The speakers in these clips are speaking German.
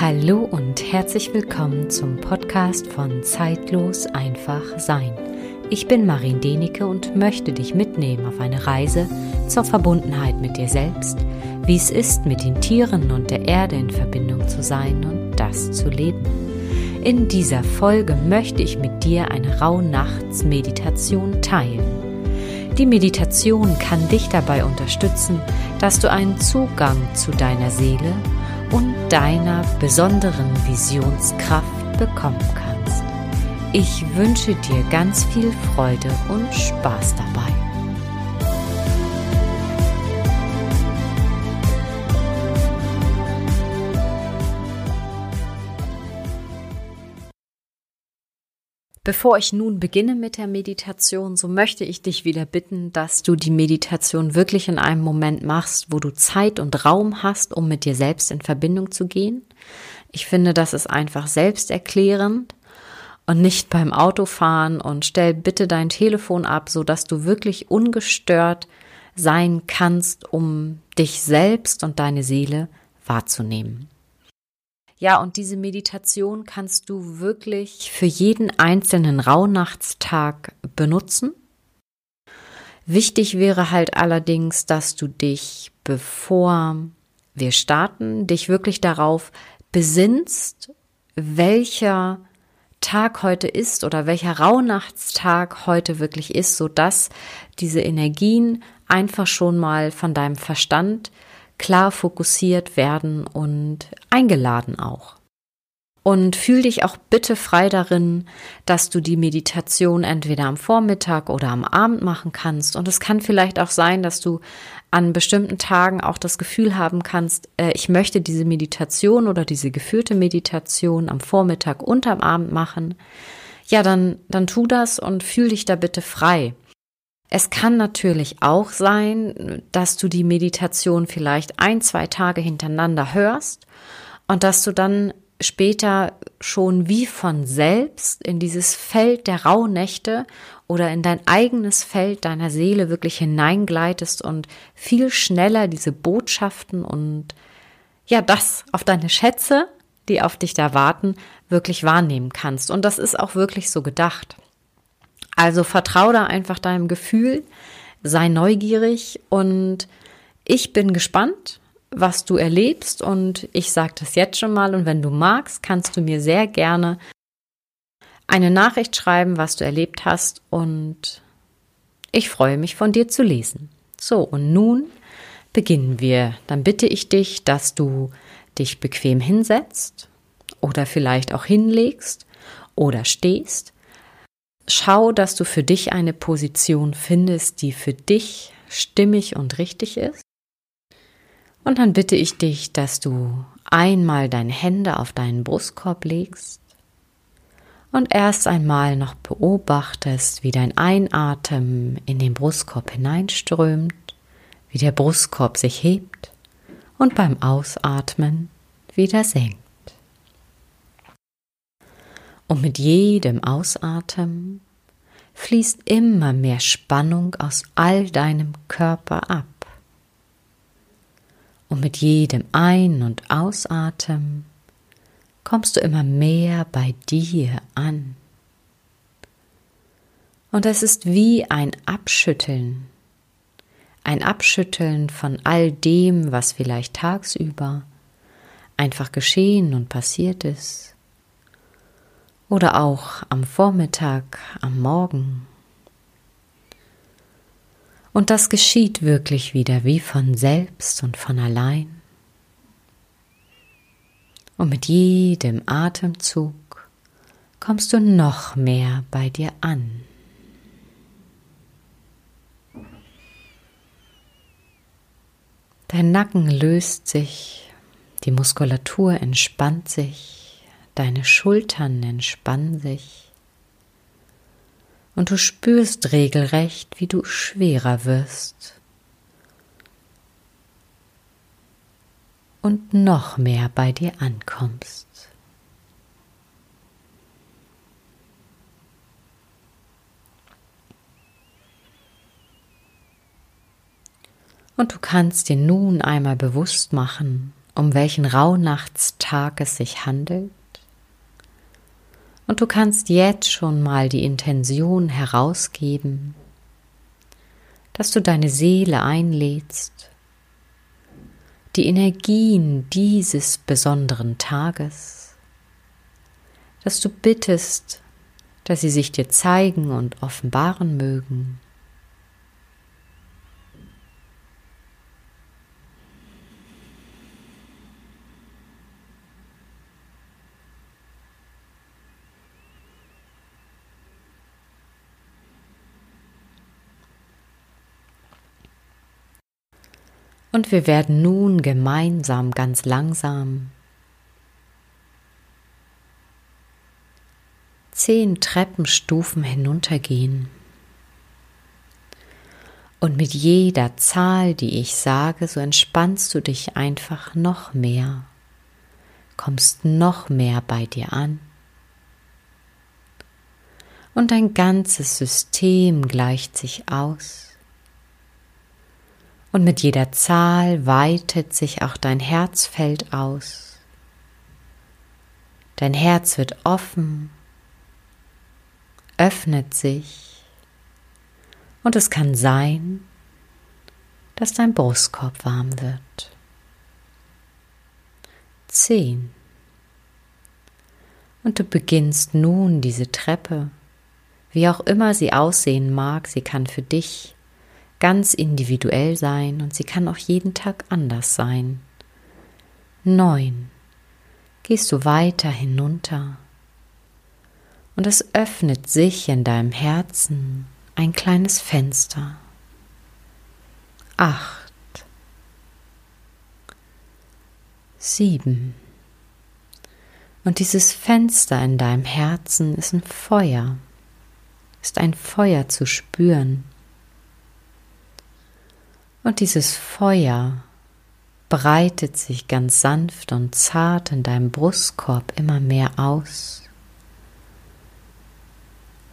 Hallo und herzlich willkommen zum Podcast von Zeitlos einfach sein. Ich bin Marin Denike und möchte dich mitnehmen auf eine Reise zur Verbundenheit mit dir selbst, wie es ist, mit den Tieren und der Erde in Verbindung zu sein und das zu leben. In dieser Folge möchte ich mit dir eine Rauhnachtsmeditation teilen. Die Meditation kann dich dabei unterstützen, dass du einen Zugang zu deiner Seele und deiner besonderen Visionskraft bekommen kannst. Ich wünsche dir ganz viel Freude und Spaß dabei. Bevor ich nun beginne mit der Meditation, so möchte ich dich wieder bitten, dass du die Meditation wirklich in einem Moment machst, wo du Zeit und Raum hast, um mit dir selbst in Verbindung zu gehen. Ich finde, das ist einfach selbsterklärend und nicht beim Autofahren und stell bitte dein Telefon ab, so dass du wirklich ungestört sein kannst, um dich selbst und deine Seele wahrzunehmen. Ja, und diese Meditation kannst du wirklich für jeden einzelnen Rauhnachtstag benutzen. Wichtig wäre halt allerdings, dass du dich, bevor wir starten, dich wirklich darauf besinnst, welcher Tag heute ist oder welcher Rauhnachtstag heute wirklich ist, so dass diese Energien einfach schon mal von deinem Verstand klar fokussiert werden und eingeladen auch. Und fühl dich auch bitte frei darin, dass du die Meditation entweder am Vormittag oder am Abend machen kannst. Und es kann vielleicht auch sein, dass du an bestimmten Tagen auch das Gefühl haben kannst, äh, ich möchte diese Meditation oder diese geführte Meditation am Vormittag und am Abend machen. Ja, dann, dann tu das und fühl dich da bitte frei. Es kann natürlich auch sein, dass du die Meditation vielleicht ein, zwei Tage hintereinander hörst und dass du dann später schon wie von selbst in dieses Feld der Rauhnächte oder in dein eigenes Feld deiner Seele wirklich hineingleitest und viel schneller diese Botschaften und ja, das auf deine Schätze, die auf dich da warten, wirklich wahrnehmen kannst. Und das ist auch wirklich so gedacht. Also vertrau da einfach deinem Gefühl, sei neugierig und ich bin gespannt, was du erlebst und ich sage das jetzt schon mal und wenn du magst, kannst du mir sehr gerne eine Nachricht schreiben, was du erlebt hast und ich freue mich von dir zu lesen. So, und nun beginnen wir. Dann bitte ich dich, dass du dich bequem hinsetzt oder vielleicht auch hinlegst oder stehst Schau, dass du für dich eine Position findest, die für dich stimmig und richtig ist. Und dann bitte ich dich, dass du einmal deine Hände auf deinen Brustkorb legst und erst einmal noch beobachtest, wie dein Einatmen in den Brustkorb hineinströmt, wie der Brustkorb sich hebt und beim Ausatmen wieder senkt. Und mit jedem Ausatmen fließt immer mehr Spannung aus all deinem Körper ab. Und mit jedem Ein- und Ausatmen kommst du immer mehr bei dir an. Und es ist wie ein Abschütteln, ein Abschütteln von all dem, was vielleicht tagsüber einfach geschehen und passiert ist oder auch am Vormittag, am Morgen. Und das geschieht wirklich wieder wie von selbst und von allein. Und mit jedem Atemzug kommst du noch mehr bei dir an. Dein Nacken löst sich, die Muskulatur entspannt sich deine Schultern entspannen sich und du spürst regelrecht, wie du schwerer wirst und noch mehr bei dir ankommst. Und du kannst dir nun einmal bewusst machen, um welchen Rauhnachtstag es sich handelt. Und du kannst jetzt schon mal die Intention herausgeben, dass du deine Seele einlädst, die Energien dieses besonderen Tages, dass du bittest, dass sie sich dir zeigen und offenbaren mögen. Und wir werden nun gemeinsam ganz langsam zehn Treppenstufen hinuntergehen. Und mit jeder Zahl, die ich sage, so entspannst du dich einfach noch mehr, kommst noch mehr bei dir an. Und dein ganzes System gleicht sich aus. Und mit jeder Zahl weitet sich auch dein Herzfeld aus. Dein Herz wird offen, öffnet sich und es kann sein, dass dein Brustkorb warm wird. Zehn. Und du beginnst nun diese Treppe, wie auch immer sie aussehen mag, sie kann für dich ganz individuell sein und sie kann auch jeden Tag anders sein. Neun. Gehst du weiter hinunter und es öffnet sich in deinem Herzen ein kleines Fenster. Acht. Sieben. Und dieses Fenster in deinem Herzen ist ein Feuer, ist ein Feuer zu spüren. Und dieses Feuer breitet sich ganz sanft und zart in deinem Brustkorb immer mehr aus.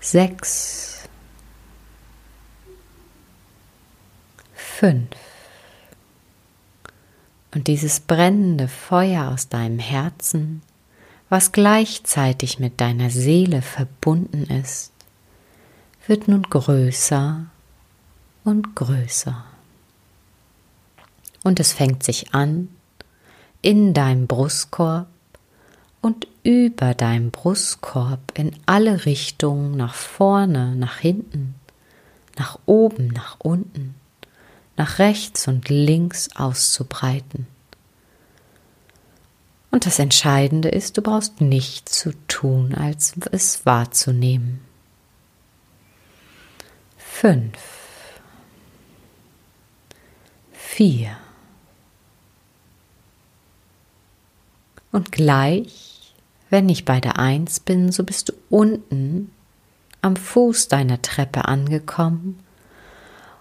Sechs, fünf. Und dieses brennende Feuer aus deinem Herzen, was gleichzeitig mit deiner Seele verbunden ist, wird nun größer und größer und es fängt sich an in deinem Brustkorb und über deinem Brustkorb in alle Richtungen, nach vorne, nach hinten, nach oben, nach unten, nach rechts und links auszubreiten. Und das Entscheidende ist, du brauchst nichts zu tun, als es wahrzunehmen. Fünf. Vier. Und gleich, wenn ich bei der Eins bin, so bist du unten am Fuß deiner Treppe angekommen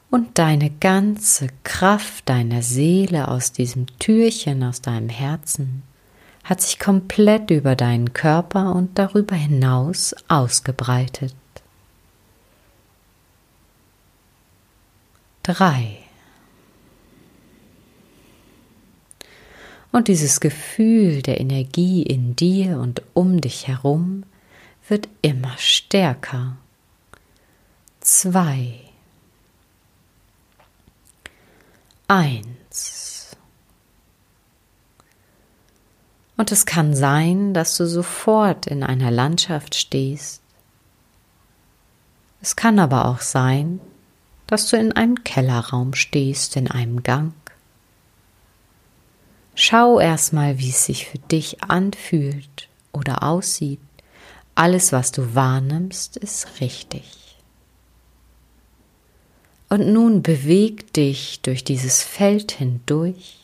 und deine ganze Kraft deiner Seele aus diesem Türchen, aus deinem Herzen, hat sich komplett über deinen Körper und darüber hinaus ausgebreitet. Drei. Und dieses Gefühl der Energie in dir und um dich herum wird immer stärker. Zwei. Eins. Und es kann sein, dass du sofort in einer Landschaft stehst. Es kann aber auch sein, dass du in einem Kellerraum stehst, in einem Gang. Schau erstmal, wie es sich für dich anfühlt oder aussieht. Alles, was du wahrnimmst, ist richtig. Und nun beweg dich durch dieses Feld hindurch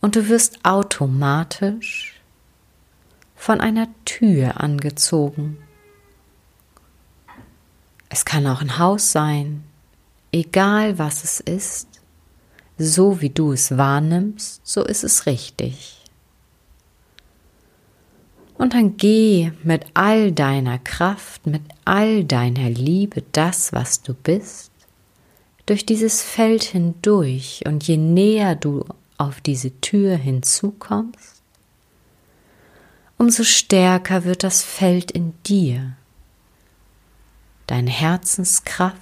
und du wirst automatisch von einer Tür angezogen. Es kann auch ein Haus sein, egal was es ist so wie du es wahrnimmst, so ist es richtig. Und dann geh mit all deiner Kraft, mit all deiner Liebe, das, was du bist, durch dieses Feld hindurch. Und je näher du auf diese Tür hinzukommst, umso stärker wird das Feld in dir, deine Herzenskraft,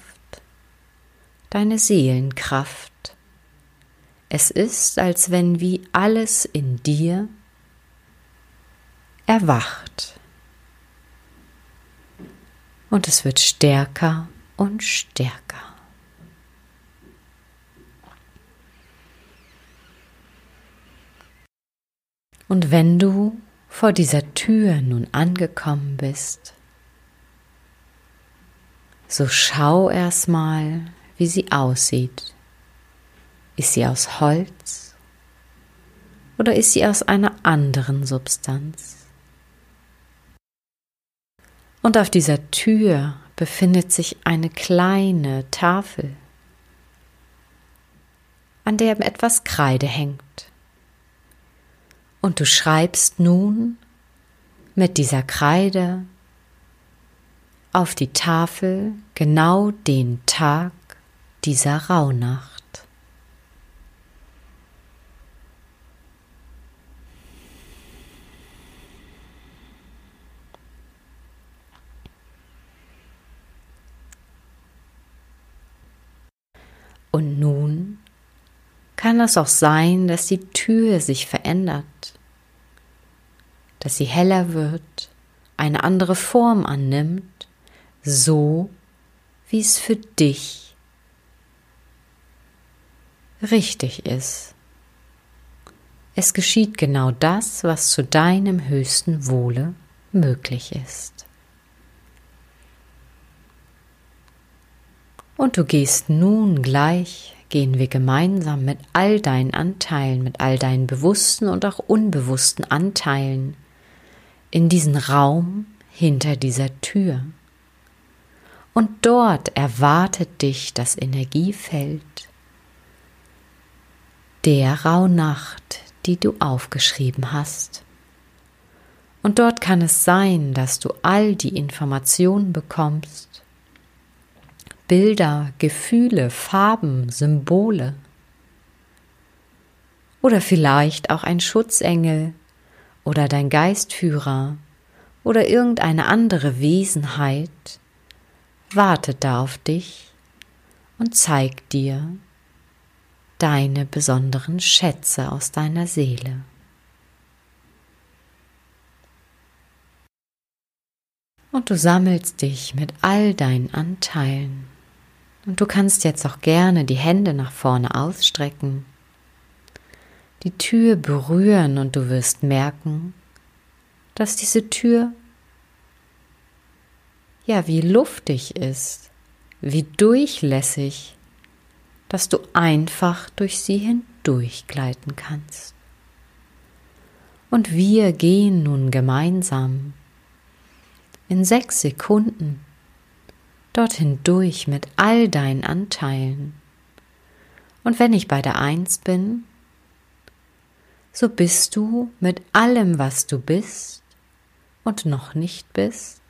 deine Seelenkraft. Es ist, als wenn wie alles in dir erwacht. Und es wird stärker und stärker. Und wenn du vor dieser Tür nun angekommen bist, so schau erstmal, wie sie aussieht. Ist sie aus Holz oder ist sie aus einer anderen Substanz? Und auf dieser Tür befindet sich eine kleine Tafel, an der etwas Kreide hängt. Und du schreibst nun mit dieser Kreide auf die Tafel genau den Tag dieser Rauhnacht. Und nun kann es auch sein, dass die Tür sich verändert, dass sie heller wird, eine andere Form annimmt, so wie es für dich richtig ist. Es geschieht genau das, was zu deinem höchsten Wohle möglich ist. Und du gehst nun gleich gehen wir gemeinsam mit all deinen Anteilen, mit all deinen bewussten und auch unbewussten Anteilen in diesen Raum hinter dieser Tür. Und dort erwartet dich das Energiefeld der Rauhnacht, die du aufgeschrieben hast. Und dort kann es sein, dass du all die Informationen bekommst, Bilder, Gefühle, Farben, Symbole. Oder vielleicht auch ein Schutzengel oder dein Geistführer oder irgendeine andere Wesenheit wartet da auf dich und zeigt dir deine besonderen Schätze aus deiner Seele. Und du sammelst dich mit all deinen Anteilen und du kannst jetzt auch gerne die Hände nach vorne ausstrecken, die Tür berühren und du wirst merken, dass diese Tür ja wie luftig ist, wie durchlässig, dass du einfach durch sie hindurchgleiten kannst. Und wir gehen nun gemeinsam in sechs Sekunden dorthin durch mit all deinen Anteilen. Und wenn ich bei der Eins bin, so bist du mit allem, was du bist und noch nicht bist,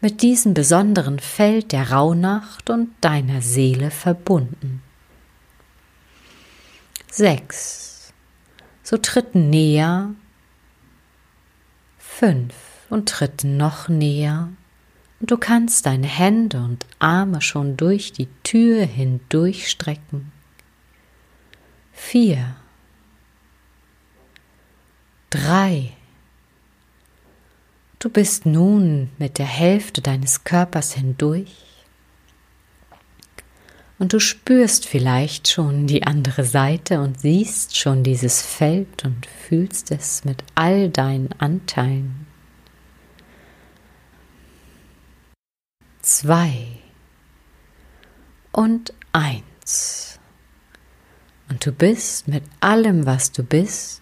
mit diesem besonderen Feld der Rauhnacht und deiner Seele verbunden. Sechs. So tritten näher. Fünf. Und tritten noch näher. Du kannst deine Hände und Arme schon durch die Tür hindurchstrecken. Vier. Drei. Du bist nun mit der Hälfte deines Körpers hindurch und du spürst vielleicht schon die andere Seite und siehst schon dieses Feld und fühlst es mit all deinen Anteilen. Zwei und eins. Und du bist mit allem, was du bist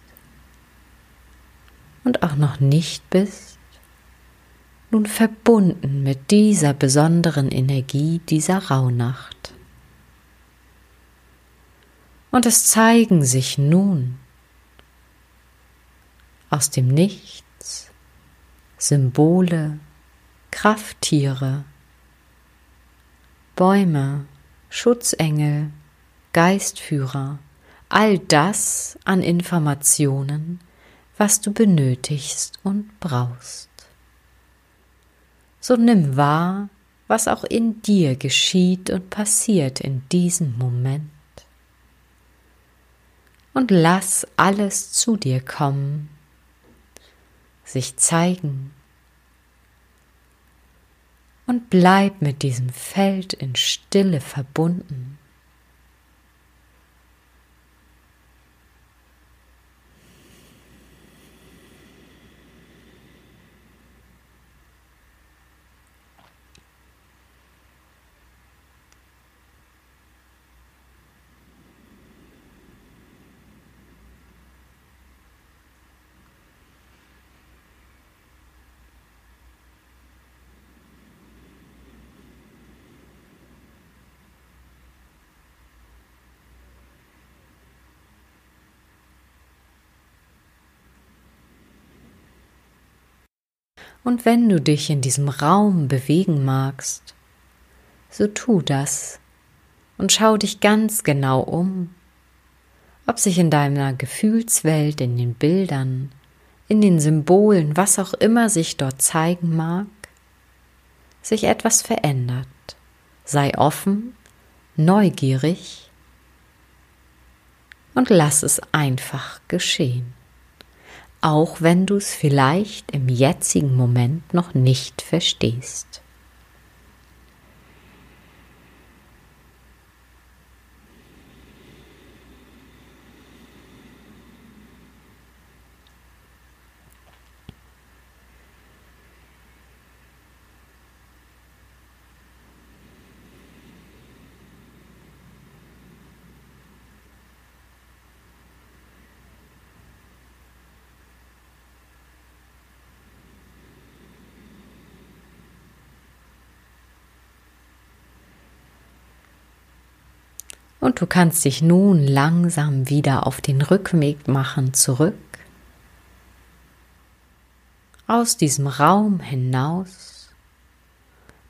und auch noch nicht bist, nun verbunden mit dieser besonderen Energie dieser Rauhnacht. Und es zeigen sich nun aus dem Nichts Symbole, Krafttiere, Bäume, Schutzengel, Geistführer, all das an Informationen, was du benötigst und brauchst. So nimm wahr, was auch in dir geschieht und passiert in diesem Moment. Und lass alles zu dir kommen, sich zeigen und bleib mit diesem Feld in Stille verbunden. Und wenn du dich in diesem Raum bewegen magst, so tu das und schau dich ganz genau um, ob sich in deiner Gefühlswelt, in den Bildern, in den Symbolen, was auch immer sich dort zeigen mag, sich etwas verändert. Sei offen, neugierig und lass es einfach geschehen auch wenn du es vielleicht im jetzigen Moment noch nicht verstehst. Und du kannst dich nun langsam wieder auf den Rückweg machen zurück aus diesem Raum hinaus.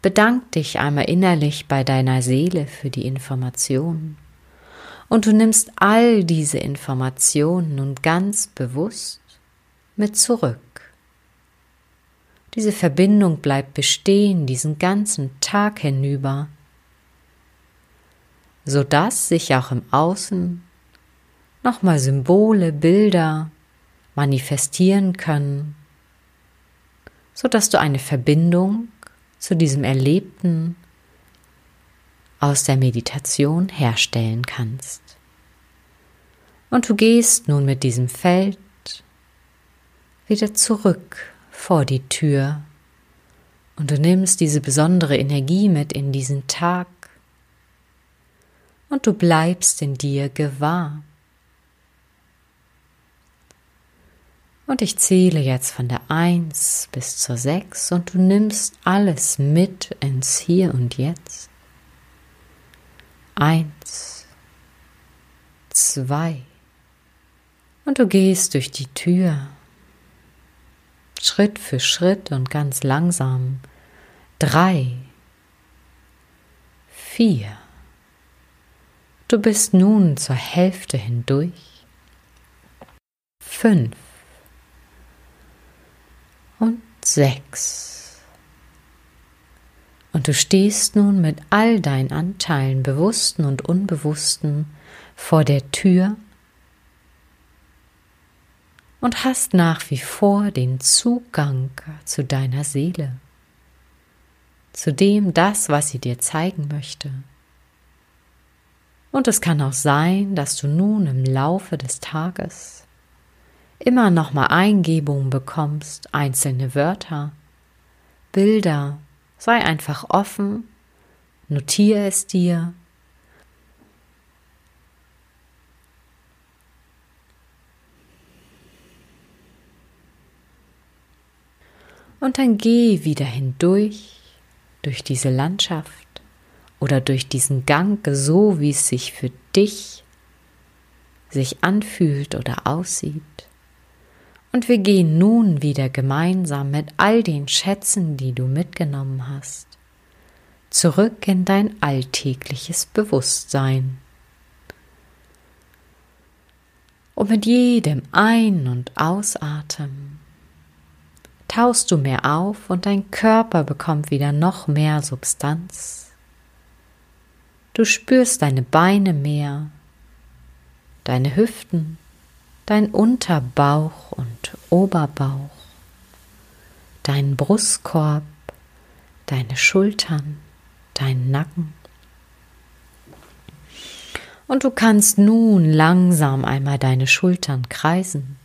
Bedank dich einmal innerlich bei deiner Seele für die Informationen und du nimmst all diese Informationen nun ganz bewusst mit zurück. Diese Verbindung bleibt bestehen diesen ganzen Tag hinüber sodass sich auch im Außen nochmal Symbole, Bilder manifestieren können, sodass du eine Verbindung zu diesem Erlebten aus der Meditation herstellen kannst. Und du gehst nun mit diesem Feld wieder zurück vor die Tür und du nimmst diese besondere Energie mit in diesen Tag und du bleibst in dir gewahr. Und ich zähle jetzt von der Eins bis zur Sechs und du nimmst alles mit ins Hier und Jetzt. Eins, zwei. Und du gehst durch die Tür, Schritt für Schritt und ganz langsam. Drei, vier. Du bist nun zur Hälfte hindurch. Fünf und sechs. Und du stehst nun mit all deinen Anteilen, bewussten und unbewussten, vor der Tür und hast nach wie vor den Zugang zu deiner Seele, zu dem das, was sie dir zeigen möchte. Und es kann auch sein, dass du nun im Laufe des Tages immer noch mal Eingebungen bekommst, einzelne Wörter, Bilder. Sei einfach offen, notiere es dir. Und dann geh wieder hindurch durch diese Landschaft oder durch diesen Gang so, wie es sich für dich sich anfühlt oder aussieht. Und wir gehen nun wieder gemeinsam mit all den Schätzen, die du mitgenommen hast, zurück in dein alltägliches Bewusstsein. Und mit jedem Ein- und Ausatmen taust du mehr auf und dein Körper bekommt wieder noch mehr Substanz. Du spürst deine Beine mehr, deine Hüften, dein Unterbauch und Oberbauch, deinen Brustkorb, deine Schultern, deinen Nacken. Und du kannst nun langsam einmal deine Schultern kreisen.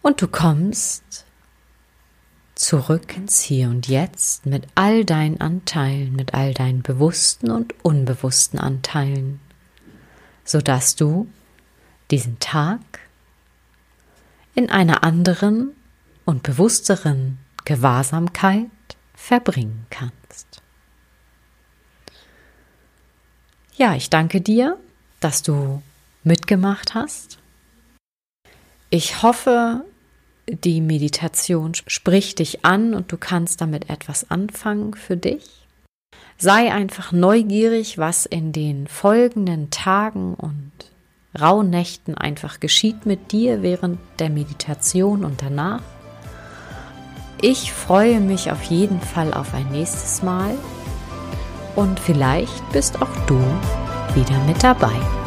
Und du kommst zurück ins Hier und Jetzt mit all deinen Anteilen, mit all deinen bewussten und unbewussten Anteilen, sodass du diesen Tag in einer anderen und bewussteren Gewahrsamkeit verbringen kannst. Ja, ich danke dir, dass du mitgemacht hast. Ich hoffe, die Meditation spricht dich an und du kannst damit etwas anfangen für dich. Sei einfach neugierig, was in den folgenden Tagen und Rauhnächten einfach geschieht mit dir während der Meditation und danach. Ich freue mich auf jeden Fall auf ein nächstes Mal und vielleicht bist auch du wieder mit dabei.